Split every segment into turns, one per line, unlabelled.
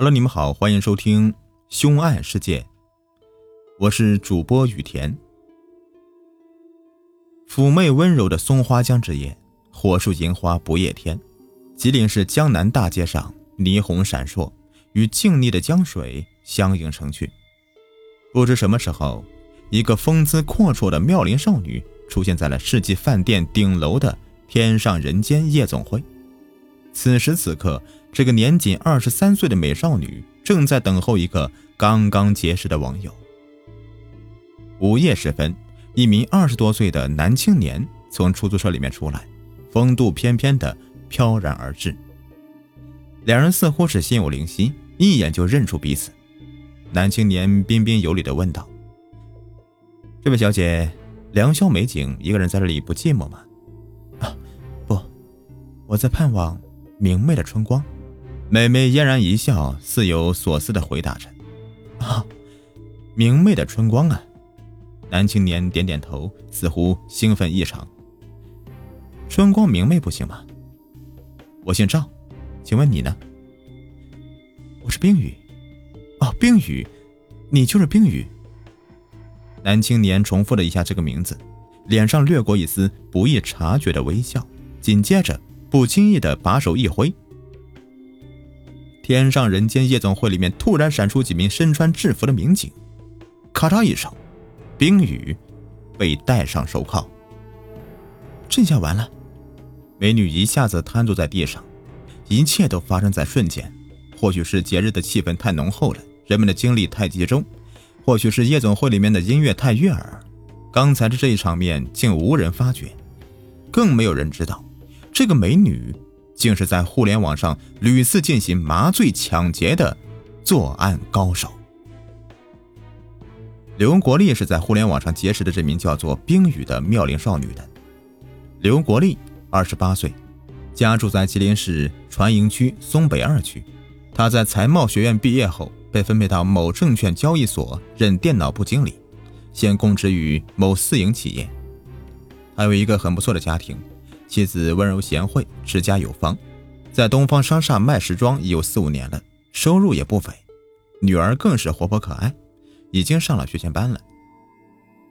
Hello，你们好，欢迎收听《凶案世界》，我是主播雨田。妩媚温柔的松花江之夜，火树银花不夜天。吉林市江南大街上，霓虹闪烁，与静谧的江水相映成趣。不知什么时候，一个风姿阔绰的妙龄少女出现在了世纪饭店顶楼的天上人间夜总会。此时此刻。这个年仅二十三岁的美少女正在等候一个刚刚结识的网友。午夜时分，一名二十多岁的男青年从出租车里面出来，风度翩翩的飘然而至。两人似乎是心有灵犀，一眼就认出彼此。男青年彬彬有礼的问道：“这位小姐，良宵美景，一个人在这里不寂寞吗？”“
啊，不，我在盼望明媚的春光。”
美眉嫣然一笑，似有所思的回答着：“
啊，明媚的春光啊！”
男青年点点头，似乎兴奋异常。
“春光明媚不行吗？”“
我姓赵，请问你呢？”“
我是冰雨。”“哦，冰雨，你就是冰雨。”
男青年重复了一下这个名字，脸上掠过一丝不易察觉的微笑，紧接着不经意的把手一挥。天上人间夜总会里面突然闪出几名身穿制服的民警，咔嚓一声，冰雨被戴上手铐。
这下完了，
美女一下子瘫坐在地上，一切都发生在瞬间。或许是节日的气氛太浓厚了，人们的精力太集中；或许是夜总会里面的音乐太悦耳，刚才的这一场面竟无人发觉，更没有人知道这个美女。竟是在互联网上屡次进行麻醉抢劫的作案高手。刘国立是在互联网上结识的这名叫做冰雨的妙龄少女的。刘国立二十八岁，家住在吉林市船营区松北二区。他在财贸学院毕业后，被分配到某证券交易所任电脑部经理，现供职于某私营企业。还有一个很不错的家庭。妻子温柔贤惠，持家有方，在东方商厦卖时装已有四五年了，收入也不菲。女儿更是活泼可爱，已经上了学前班了。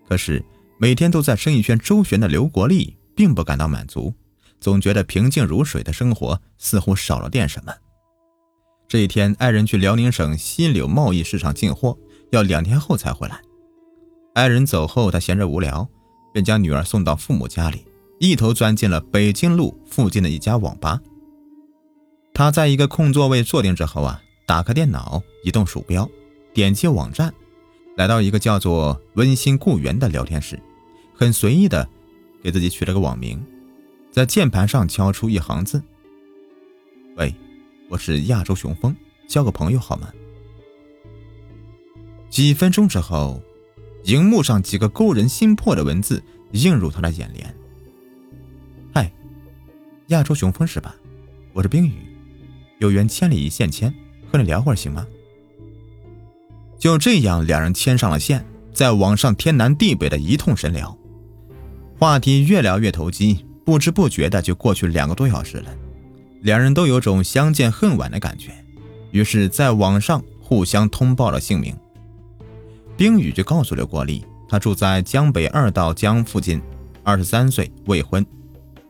可是每天都在生意圈周旋的刘国立并不感到满足，总觉得平静如水的生活似乎少了点什么。这一天，爱人去辽宁省西柳贸易市场进货，要两天后才回来。爱人走后，他闲着无聊，便将女儿送到父母家里。一头钻进了北京路附近的一家网吧。他在一个空座位坐定之后啊，打开电脑，移动鼠标，点击网站，来到一个叫做“温馨故园”的聊天室，很随意的给自己取了个网名，在键盘上敲出一行字：“喂，我是亚洲雄风，交个朋友好吗？”几分钟之后，荧幕上几个勾人心魄的文字映入他的眼帘。亚洲雄风是吧？我是冰雨，有缘千里一线牵，和你聊会儿行吗？就这样，两人牵上了线，在网上天南地北的一通神聊，话题越聊越投机，不知不觉的就过去两个多小时了。两人都有种相见恨晚的感觉，于是在网上互相通报了姓名。冰雨就告诉刘国立，他住在江北二道江附近，二十三岁，未婚。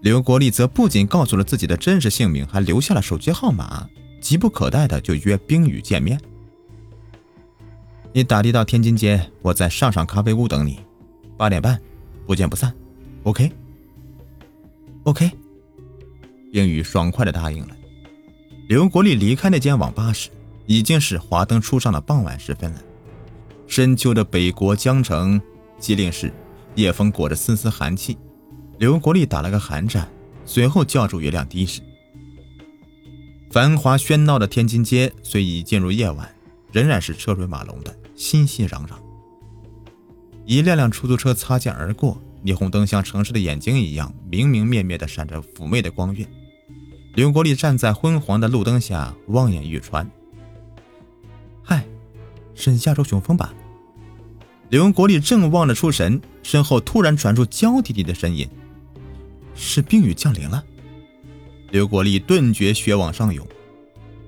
刘国立则不仅告诉了自己的真实姓名，还留下了手机号码，急不可待的就约冰雨见面。你打的到天津街，我在上上咖啡屋等你，八点半，不见不散。OK，OK。冰雨爽快的答应了。刘国立离开那间网吧时，已经是华灯初上的傍晚时分了。深秋的北国江城吉林市，夜风裹着丝丝寒气。刘国立打了个寒战，随后叫住一辆的士。繁华喧闹的天津街虽已进入夜晚，仍然是车水马龙的，熙熙攘攘。一辆辆出租车擦肩而过，霓虹灯像城市的眼睛一样明明灭灭的闪着妩媚的光晕。刘国立站在昏黄的路灯下，望眼欲穿。嗨，是亚洲雄风吧？刘国立正望着出神，身后突然传出娇滴滴的声音。是冰雨降临了，刘国立顿觉血往上涌，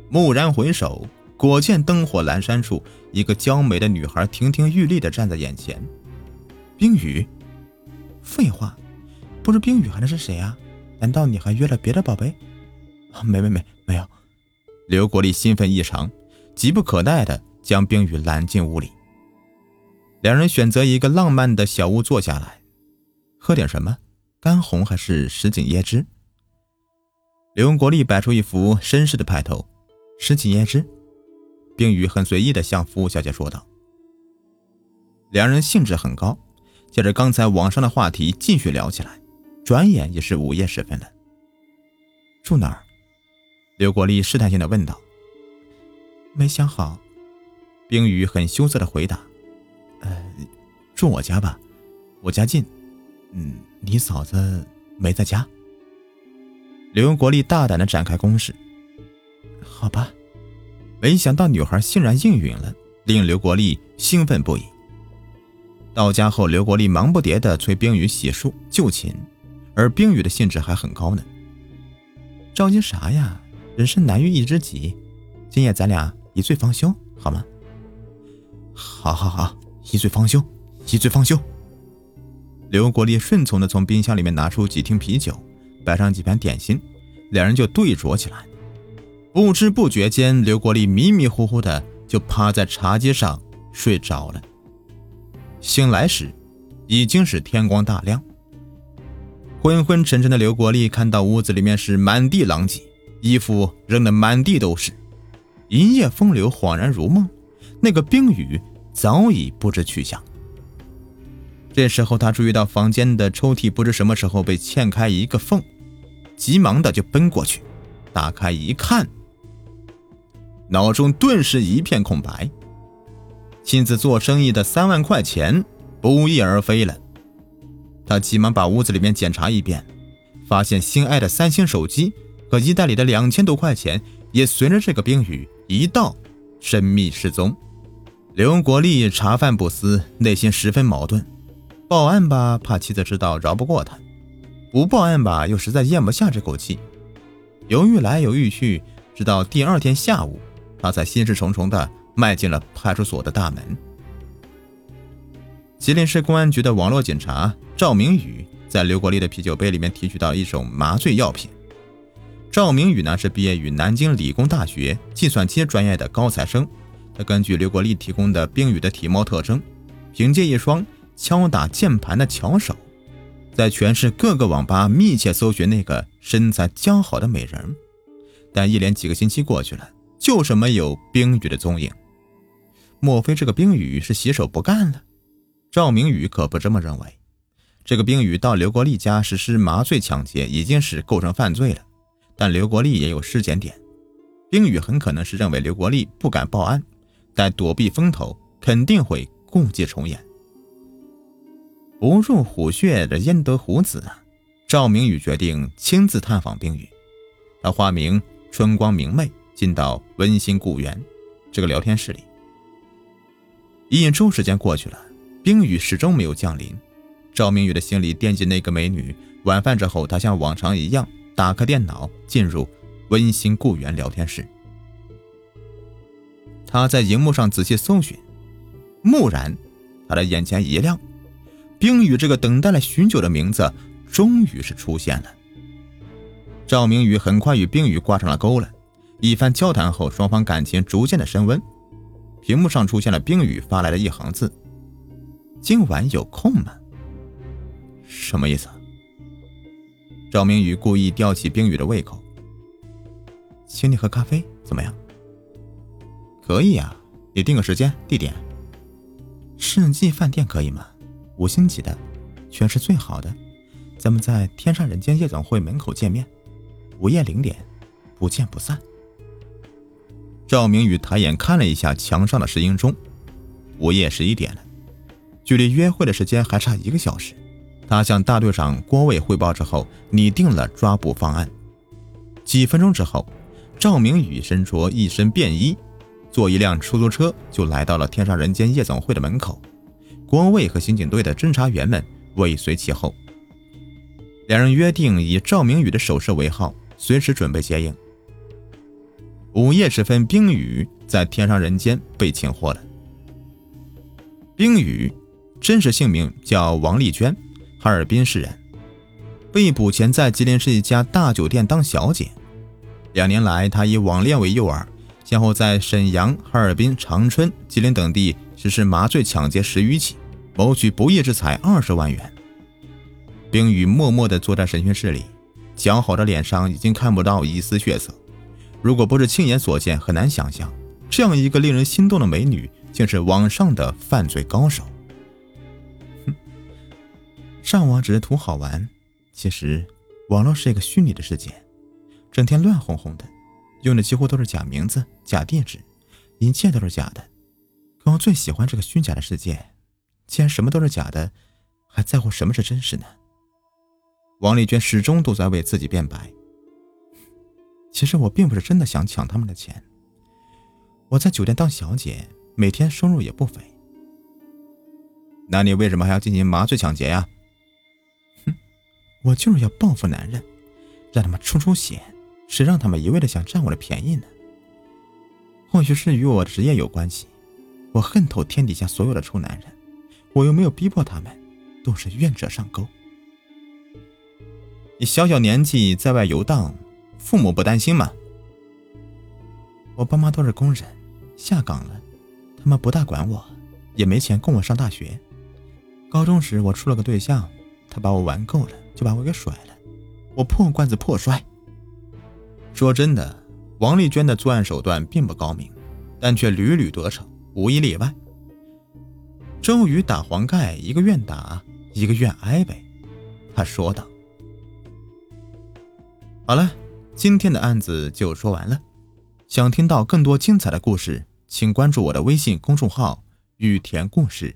蓦然回首，果见灯火阑珊处，一个娇美的女孩亭亭玉立的站在眼前。
冰雨，废话，不是冰雨还能是谁啊？难道你还约了别的宝贝？没没没没有。
刘国立兴奋异常，急不可待的将冰雨揽进屋里。两人选择一个浪漫的小屋坐下来，喝点什么？干红还是什锦椰汁？刘国立摆出一副绅士的派头，什锦椰汁。冰雨很随意的向服务小姐说道。两人兴致很高，借着刚才网上的话题继续聊起来。转眼也是午夜时分了。
住哪儿？
刘国立试探性的问道。
没想好。
冰雨很羞涩的回答。
呃，住我家吧，我家近。嗯，你嫂子没在家。
刘国立大胆的展开攻势。
好吧。
没想到女孩竟然应允了，令刘国立兴奋不已。到家后，刘国立忙不迭的催冰雨洗漱就寝，而冰雨的兴致还很高呢。
着急啥呀？人生难遇一知己，今夜咱俩一醉方休，好吗？
好，好，好，一醉方休，一醉方休。刘国立顺从的从冰箱里面拿出几听啤酒，摆上几盘点心，两人就对酌起来。不知不觉间，刘国立迷迷糊糊的就趴在茶几上睡着了。醒来时，已经是天光大亮。昏昏沉沉的刘国立看到屋子里面是满地狼藉，衣服扔得满地都是，一夜风流，恍然如梦。那个冰雨早已不知去向。这时候，他注意到房间的抽屉不知什么时候被嵌开一个缝，急忙的就奔过去，打开一看。脑中顿时一片空白，亲自做生意的三万块钱不翼而飞了。他急忙把屋子里面检查一遍，发现心爱的三星手机和衣袋里的两千多块钱也随着这个冰雨一道神秘失踪。刘国立茶饭不思，内心十分矛盾。报案吧，怕妻子知道饶不过他；不报案吧，又实在咽不下这口气。犹豫来犹豫去，直到第二天下午。他才心事重重地迈进了派出所的大门。吉林市公安局的网络警察赵明宇在刘国立的啤酒杯里面提取到一种麻醉药品。赵明宇呢是毕业于南京理工大学计算机专业的高材生，他根据刘国立提供的冰雨的体貌特征，凭借一双敲打键盘的巧手，在全市各个网吧密切搜寻那个身材姣好的美人。但一连几个星期过去了。就是没有冰雨的踪影，莫非这个冰雨是洗手不干了？赵明宇可不这么认为。这个冰雨到刘国立家实施麻醉抢劫，已经是构成犯罪了。但刘国立也有失检点，冰雨很可能是认为刘国立不敢报案，但躲避风头，肯定会故伎重演。不入虎穴的焉得虎子啊！赵明宇决定亲自探访冰雨，他化名春光明媚。进到温馨故园这个聊天室里，一周时间过去了，冰雨始终没有降临。赵明宇的心里惦记那个美女。晚饭之后，他像往常一样打开电脑，进入温馨故园聊天室。他在荧幕上仔细搜寻，蓦然，他的眼前一亮，冰雨这个等待了许久的名字终于是出现了。赵明宇很快与冰雨挂上了钩了。一番交谈后，双方感情逐渐的升温。屏幕上出现了冰雨发来的一行字：“今晚有空吗？”什么意思？赵明宇故意吊起冰雨的胃口：“
请你喝咖啡，怎么样？”“
可以啊，你定个时间地点。”“
世纪饭店可以吗？五星级的，全是最好的。咱们在天上人间夜总会门口见面，午夜零点，不见不散。”
赵明宇抬眼看了一下墙上的时钟，钟，午夜十一点了，距离约会的时间还差一个小时。他向大队长郭卫汇报之后，拟定了抓捕方案。几分钟之后，赵明宇身着一身便衣，坐一辆出租车就来到了天上人间夜总会的门口。郭卫和刑警队的侦查员们尾随其后，两人约定以赵明宇的手势为号，随时准备接应。午夜时分，冰雨在天上人间被擒获了。冰雨，真实姓名叫王丽娟，哈尔滨市人，被捕前在吉林市一家大酒店当小姐。两年来，她以网恋为诱饵，先后在沈阳、哈尔滨、长春、吉林等地实施麻醉抢劫十余起，谋取不义之财二十万元。冰雨默默地坐在审讯室里，姣好的脸上已经看不到一丝血色。如果不是亲眼所见，很难想象这样一个令人心动的美女。竟是网上的犯罪高手。哼，上网只是图好玩，其实网络是一个虚拟的世界，整天乱哄哄的，用的几乎都是假名字、假地址，一切都是假的。可我最喜欢这个虚假的世界，既然什么都是假的，还在乎什么是真实呢？王丽娟始终都在为自己辩白。其实我并不是真的想抢他们的钱，我在酒店当小姐。每天收入也不菲，那你为什么还要进行麻醉抢劫呀？哼，我就是要报复男人，让他们出出血，谁让他们一味的想占我的便宜呢？或许是与我的职业有关系，我恨透天底下所有的臭男人，我又没有逼迫他们，都是愿者上钩。你小小年纪在外游荡，父母不担心吗？我爸妈都是工人，下岗了。他们不大管我，也没钱供我上大学。高中时我处了个对象，他把我玩够了，就把我给甩了。我破罐子破摔。说真的，王丽娟的作案手段并不高明，但却屡屡得逞，无一例外。周瑜打黄盖，一个愿打，一个愿挨呗。他说道。好了，今天的案子就说完了。想听到更多精彩的故事。请关注我的微信公众号“雨田故事”。